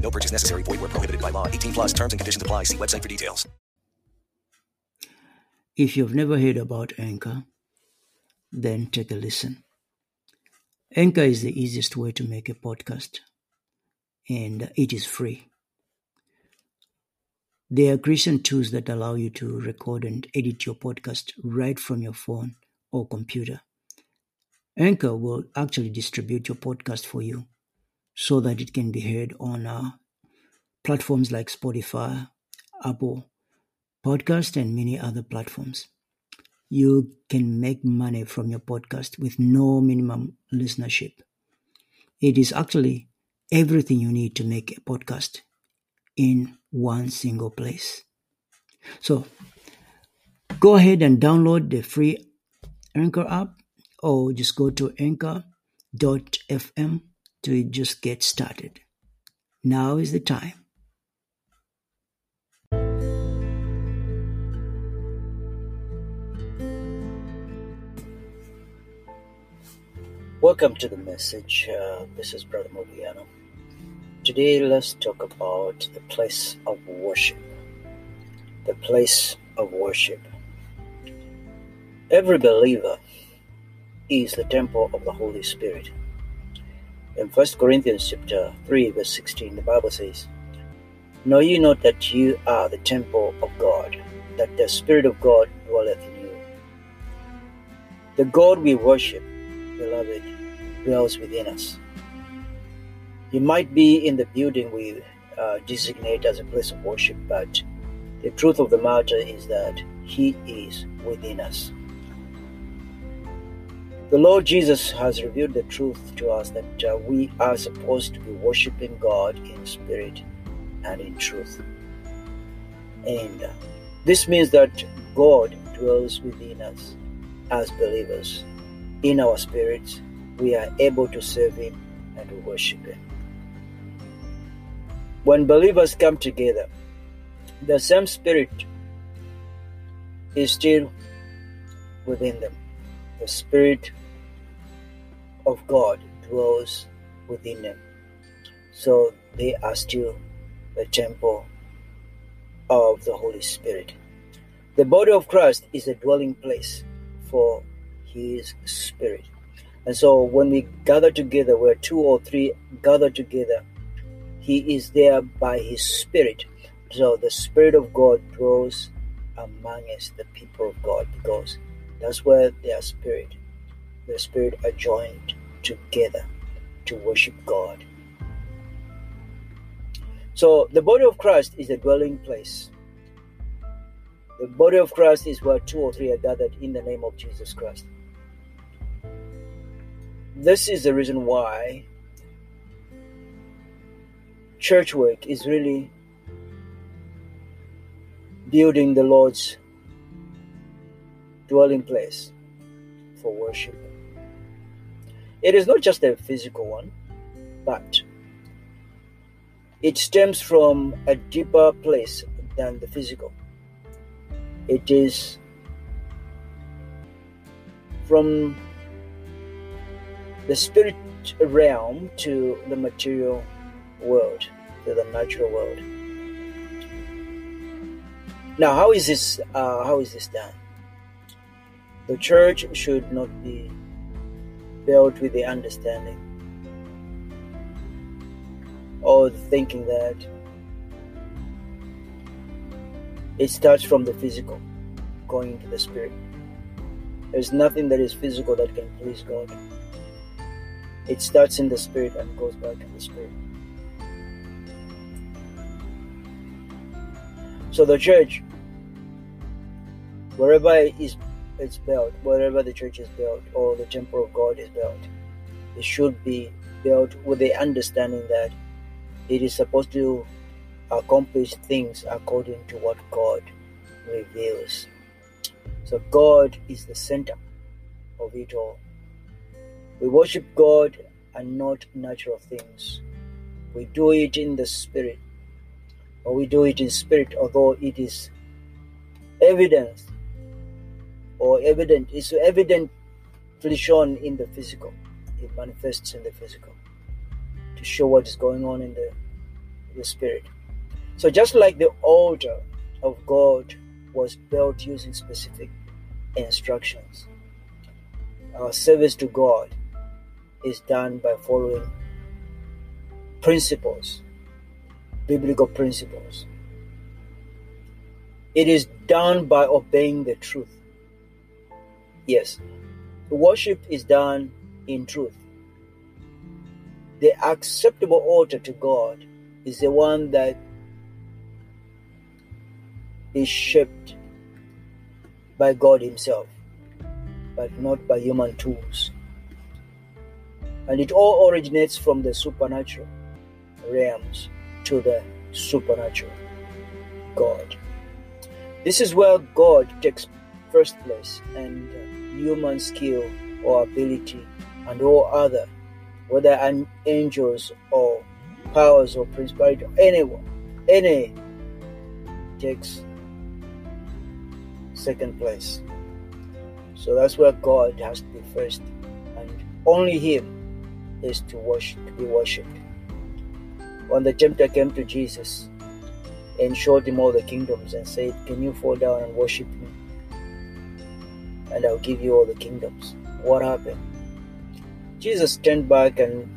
No purchase necessary. Void where prohibited by law. 18 plus terms and conditions apply. See website for details. If you've never heard about Anchor, then take a listen. Anchor is the easiest way to make a podcast, and it is free. There are Christian tools that allow you to record and edit your podcast right from your phone or computer. Anchor will actually distribute your podcast for you so that it can be heard on uh, platforms like Spotify, Apple Podcast, and many other platforms. You can make money from your podcast with no minimum listenership. It is actually everything you need to make a podcast in one single place. So go ahead and download the free Anchor app or just go to anchor.fm to just get started. Now is the time. Welcome to the message. Uh, this is Brother Mubiana. Today, let's talk about the place of worship. The place of worship. Every believer is the temple of the Holy Spirit. In 1 Corinthians chapter 3, verse 16, the Bible says, Know ye not that you are the temple of God, that the Spirit of God dwelleth in you? The God we worship, beloved, dwells within us. He might be in the building we uh, designate as a place of worship, but the truth of the matter is that He is within us. The Lord Jesus has revealed the truth to us that uh, we are supposed to be worshiping God in spirit and in truth. And uh, this means that God dwells within us as believers. In our spirits, we are able to serve Him and worship Him. When believers come together, the same Spirit is still within them. The Spirit of God dwells within them. So they are still the temple of the Holy Spirit. The body of Christ is a dwelling place for His Spirit. And so when we gather together, where two or three gather together, He is there by His Spirit. So the Spirit of God dwells among us, the people of God because that's where their spirit, their Spirit are joined together to worship God. So the body of Christ is the dwelling place. The body of Christ is where two or three are gathered in the name of Jesus Christ. This is the reason why church work is really building the Lord's dwelling place for worship. It is not just a physical one, but it stems from a deeper place than the physical. It is from the spirit realm to the material world, to the natural world. Now, how is this? Uh, how is this done? The church should not be built with the understanding or the thinking that It starts from the physical, going into the spirit. There's nothing that is physical that can please God. It starts in the spirit and goes back to the spirit. So the church, wherever is it's built, wherever the church is built or the temple of God is built, it should be built with the understanding that it is supposed to accomplish things according to what God reveals. So God is the center of it all. We worship God and not natural things. We do it in the spirit, or we do it in spirit, although it is evidence or evident, it's evidently shown in the physical. It manifests in the physical to show what is going on in the, the spirit. So, just like the altar of God was built using specific instructions, our service to God is done by following principles, biblical principles. It is done by obeying the truth. Yes, worship is done in truth. The acceptable altar to God is the one that is shaped by God Himself, but not by human tools. And it all originates from the supernatural realms to the supernatural God. This is where God takes first place, and uh, human skill or ability and all other, whether an angels or powers or principality, anyone, any takes second place. So that's where God has to be first, and only Him is to worship, to be worshipped. When the tempter came to Jesus and showed him all the kingdoms and said, Can you fall down and worship? And I'll give you all the kingdoms. What happened? Jesus turned back and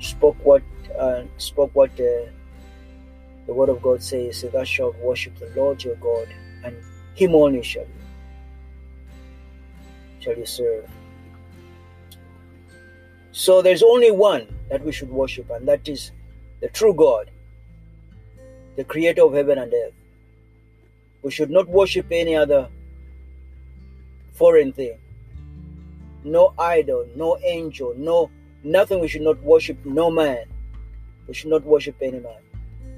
spoke what uh, spoke what uh, the word of God says. Thou shalt worship the Lord your God, and Him only shall you shall you serve. So there's only one that we should worship, and that is the true God, the creator of heaven and earth. We should not worship any other foreign thing. No idol, no angel, no nothing we should not worship, no man. We should not worship any man.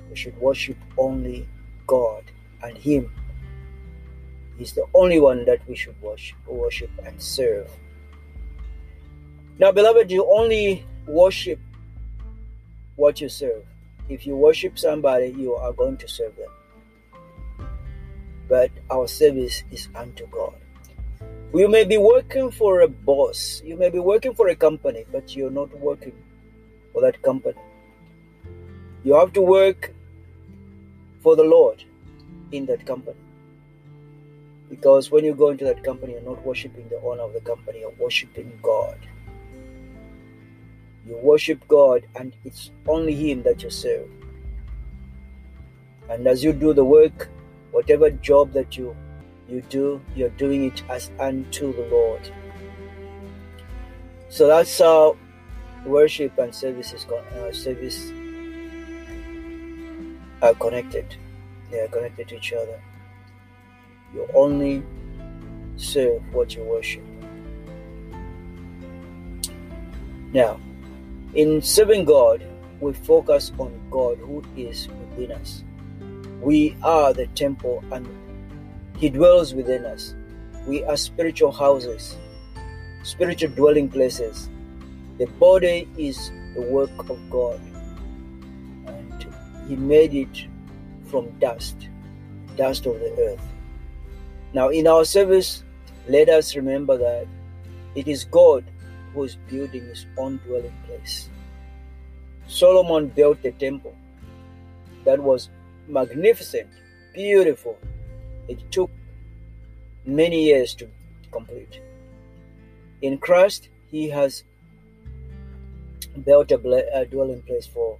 We should worship only God and Him. He's the only one that we should worship, worship and serve. Now, beloved, you only worship what you serve. If you worship somebody, you are going to serve them. But our service is unto God. You may be working for a boss, you may be working for a company, but you're not working for that company. You have to work for the Lord in that company. Because when you go into that company, you're not worshiping the owner of the company, you're worshiping God. You worship God, and it's only Him that you serve. And as you do the work, whatever job that you you do, you're doing it as unto the Lord. So that's how worship and service is uh, service are connected. They are connected to each other. You only serve what you worship. Now, in serving God, we focus on God who is within us. We are the temple and he dwells within us. We are spiritual houses, spiritual dwelling places. The body is the work of God, and He made it from dust, dust of the earth. Now, in our service, let us remember that it is God who is building His own dwelling place. Solomon built a temple that was magnificent, beautiful, it took many years to complete. In Christ, He has built a, a dwelling place for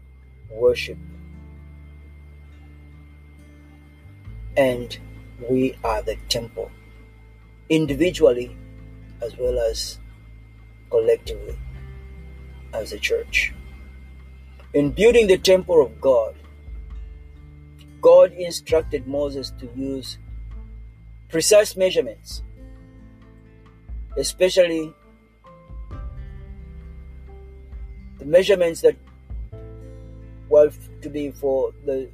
worship. and we are the temple, individually as well as collectively as a church. In building the temple of God, God instructed Moses to use precise measurements, especially the measurements that were to be for the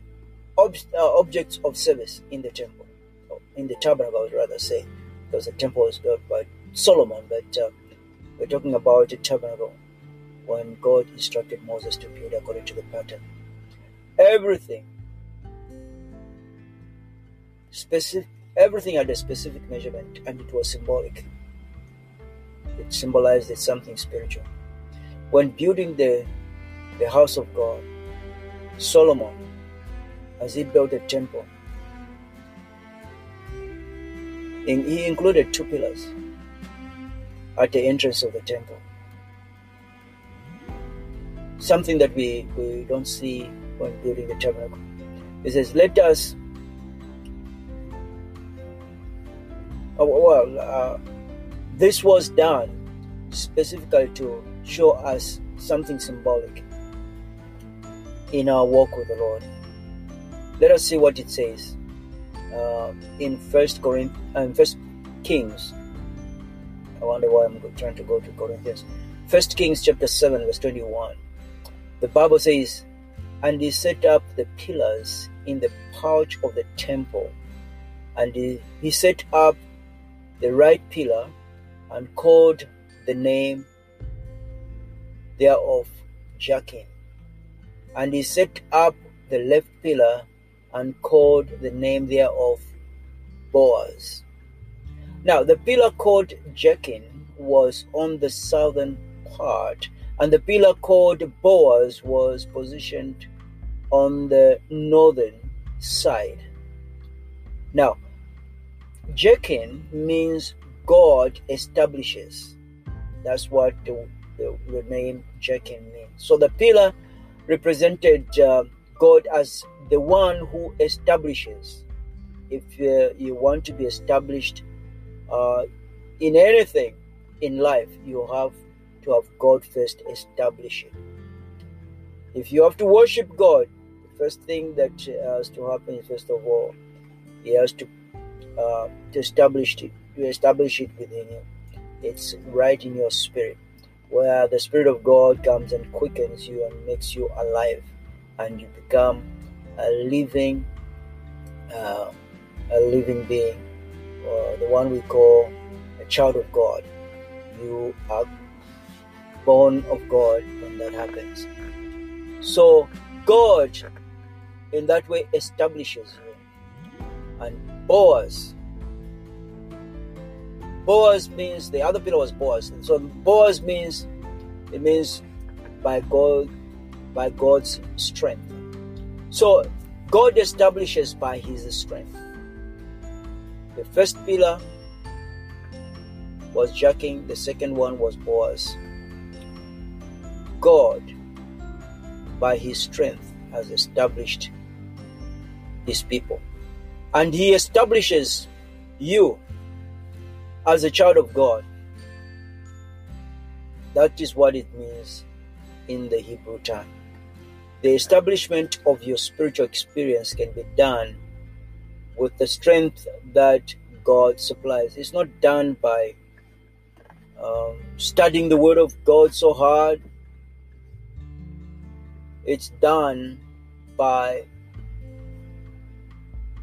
ob- uh, objects of service in the temple, in the tabernacle, I would rather say, because the temple was built by Solomon, but uh, we're talking about the tabernacle when God instructed Moses to build according to the pattern. Everything, specific, everything had a specific measurement, and it was symbolic. It symbolized something spiritual. When building the the house of God, Solomon, as he built the temple, he included two pillars at the entrance of the temple. Something that we, we don't see when building the tabernacle. He says, Let us, well, uh, this was done specifically to show us something symbolic in our walk with the Lord. Let us see what it says uh, in First Corinthians, uh, First Kings. I wonder why I'm trying to go to Corinthians. First Kings chapter seven, verse twenty-one. The Bible says, "And he set up the pillars in the porch of the temple, and he, he set up the right pillar, and called the name thereof Jachin. And he set up the left pillar and called the name thereof Boaz. Now, the pillar called Jachin was on the southern part, and the pillar called Boaz was positioned on the northern side. Now, Jachin means God establishes. That's what the, the, the name Jachin means. So the pillar represented uh, God as the one who establishes. If uh, you want to be established uh, in anything in life, you have to have God first establish it. If you have to worship God, the first thing that has to happen is first of all, He has to uh, to establish it, to establish it within you. It's right in your spirit, where the Spirit of God comes and quickens you and makes you alive, and you become a living, uh, a living being, the one we call a child of God. You are born of God when that happens. So God, in that way, establishes you. And Boaz. Boaz means the other pillar was Boaz. So Boaz means it means by God by God's strength. So God establishes by his strength. The first pillar was Jachin, the second one was Boaz. God, by his strength, has established his people. And he establishes you as a child of God. That is what it means in the Hebrew tongue. The establishment of your spiritual experience can be done with the strength that God supplies. It's not done by um, studying the Word of God so hard, it's done by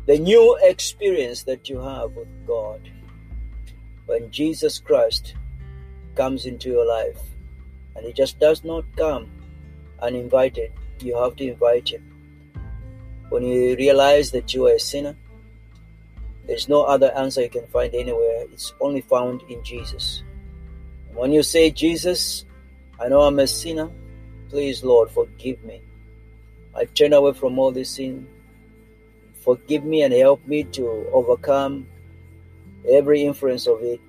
the new experience that you have with God when Jesus Christ comes into your life. And He just does not come uninvited, you have to invite Him. When you realize that you are a sinner, there's no other answer you can find anywhere, it's only found in Jesus. When you say, Jesus, I know I'm a sinner, please, Lord, forgive me. I turn away from all this sin. Forgive me and help me to overcome every influence of it.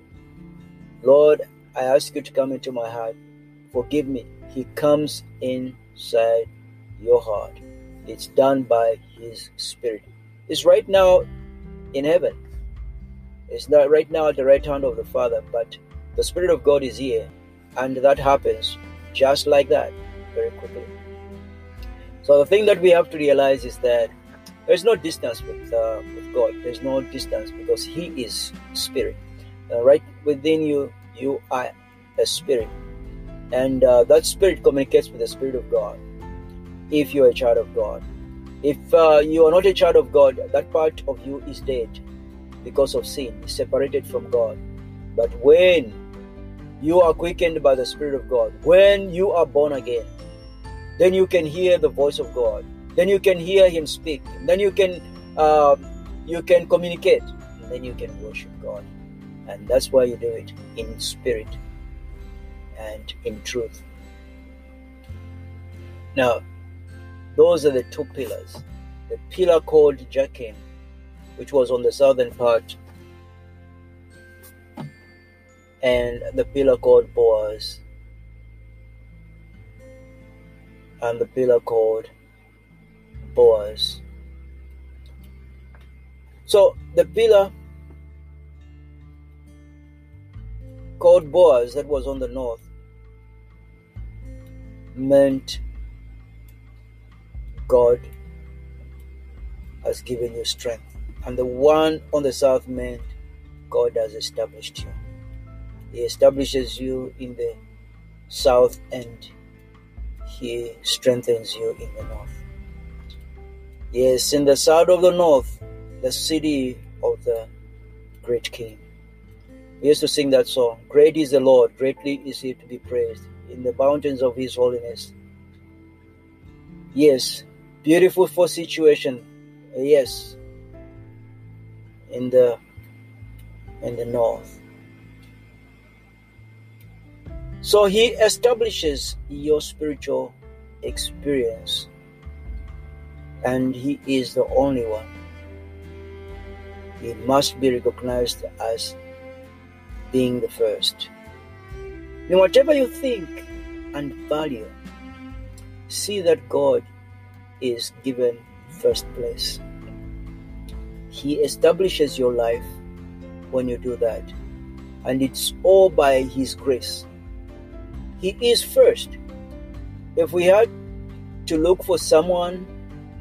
Lord, I ask you to come into my heart. Forgive me. He comes inside your heart. It's done by His Spirit. It's right now in heaven. It's not right now at the right hand of the Father, but the Spirit of God is here, and that happens just like that, very quickly. So the thing that we have to realize is that there's no distance with uh, with God. There's no distance because He is Spirit. Uh, right within you, you are a spirit, and uh, that spirit communicates with the Spirit of God. If you're a child of God, if uh, you are not a child of God, that part of you is dead because of sin, separated from God. But when you are quickened by the Spirit of God, when you are born again, then you can hear the voice of God. Then you can hear Him speak. Then you can uh, you can communicate. Then you can worship God, and that's why you do it in spirit and in truth. Now, those are the two pillars. The pillar called Jachin, which was on the southern part, and the pillar called Boaz, and the pillar called Boaz. So the pillar called Boaz that was on the north meant God has given you strength. And the one on the south meant God has established you. He establishes you in the south and He strengthens you in the north. Yes, in the south of the north, the city of the great king. We used to sing that song Great is the Lord, greatly is He to be praised in the mountains of His holiness. Yes, beautiful for situation. Yes, in the in the north. So he establishes your spiritual experience, and he is the only one. He must be recognized as being the first. In whatever you think and value, see that God is given first place. He establishes your life when you do that, and it's all by His grace. He is first. If we had to look for someone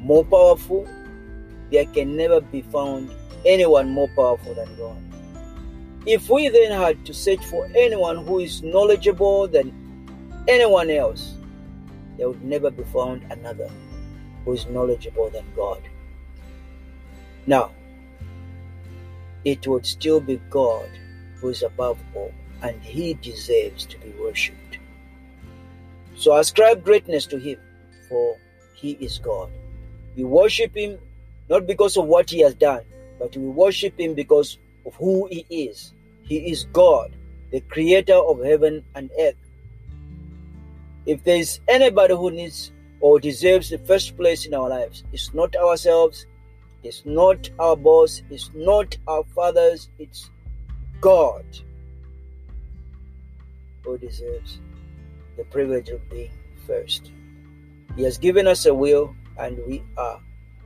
more powerful, there can never be found anyone more powerful than God. If we then had to search for anyone who is knowledgeable than anyone else, there would never be found another who is knowledgeable than God. Now, it would still be God who is above all, and He deserves to be worshipped. So ascribe greatness to Him, for He is God. We worship Him not because of what He has done, but we worship Him because of who He is. He is God, the creator of heaven and earth. If there is anybody who needs or deserves the first place in our lives, it's not ourselves, it's not our boss, it's not our fathers, it's God who deserves the privilege of being first. He has given us a will, and we are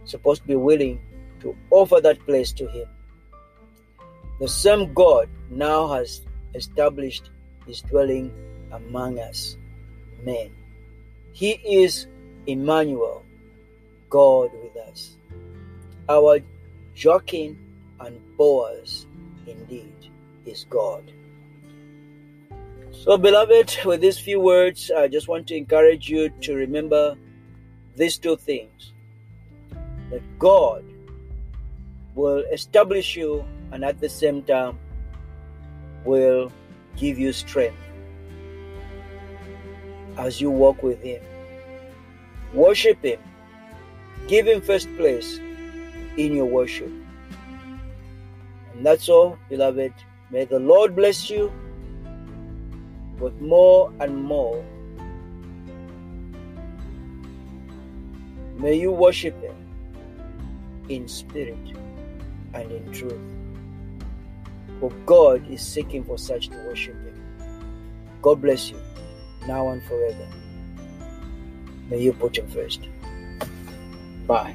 supposed to be willing to offer that place to Him. The same God now has established His dwelling among us, men. He is Emmanuel, God with us. Our Jachin and Boaz indeed is God. So, beloved, with these few words, I just want to encourage you to remember these two things that God will establish you and at the same time will give you strength as you walk with Him. Worship Him, give Him first place in your worship. And that's all, beloved. May the Lord bless you with more and more. May you worship Him in spirit and in truth. For God is seeking for such to worship Him. God bless you, now and forever. May you put Him first. Bye.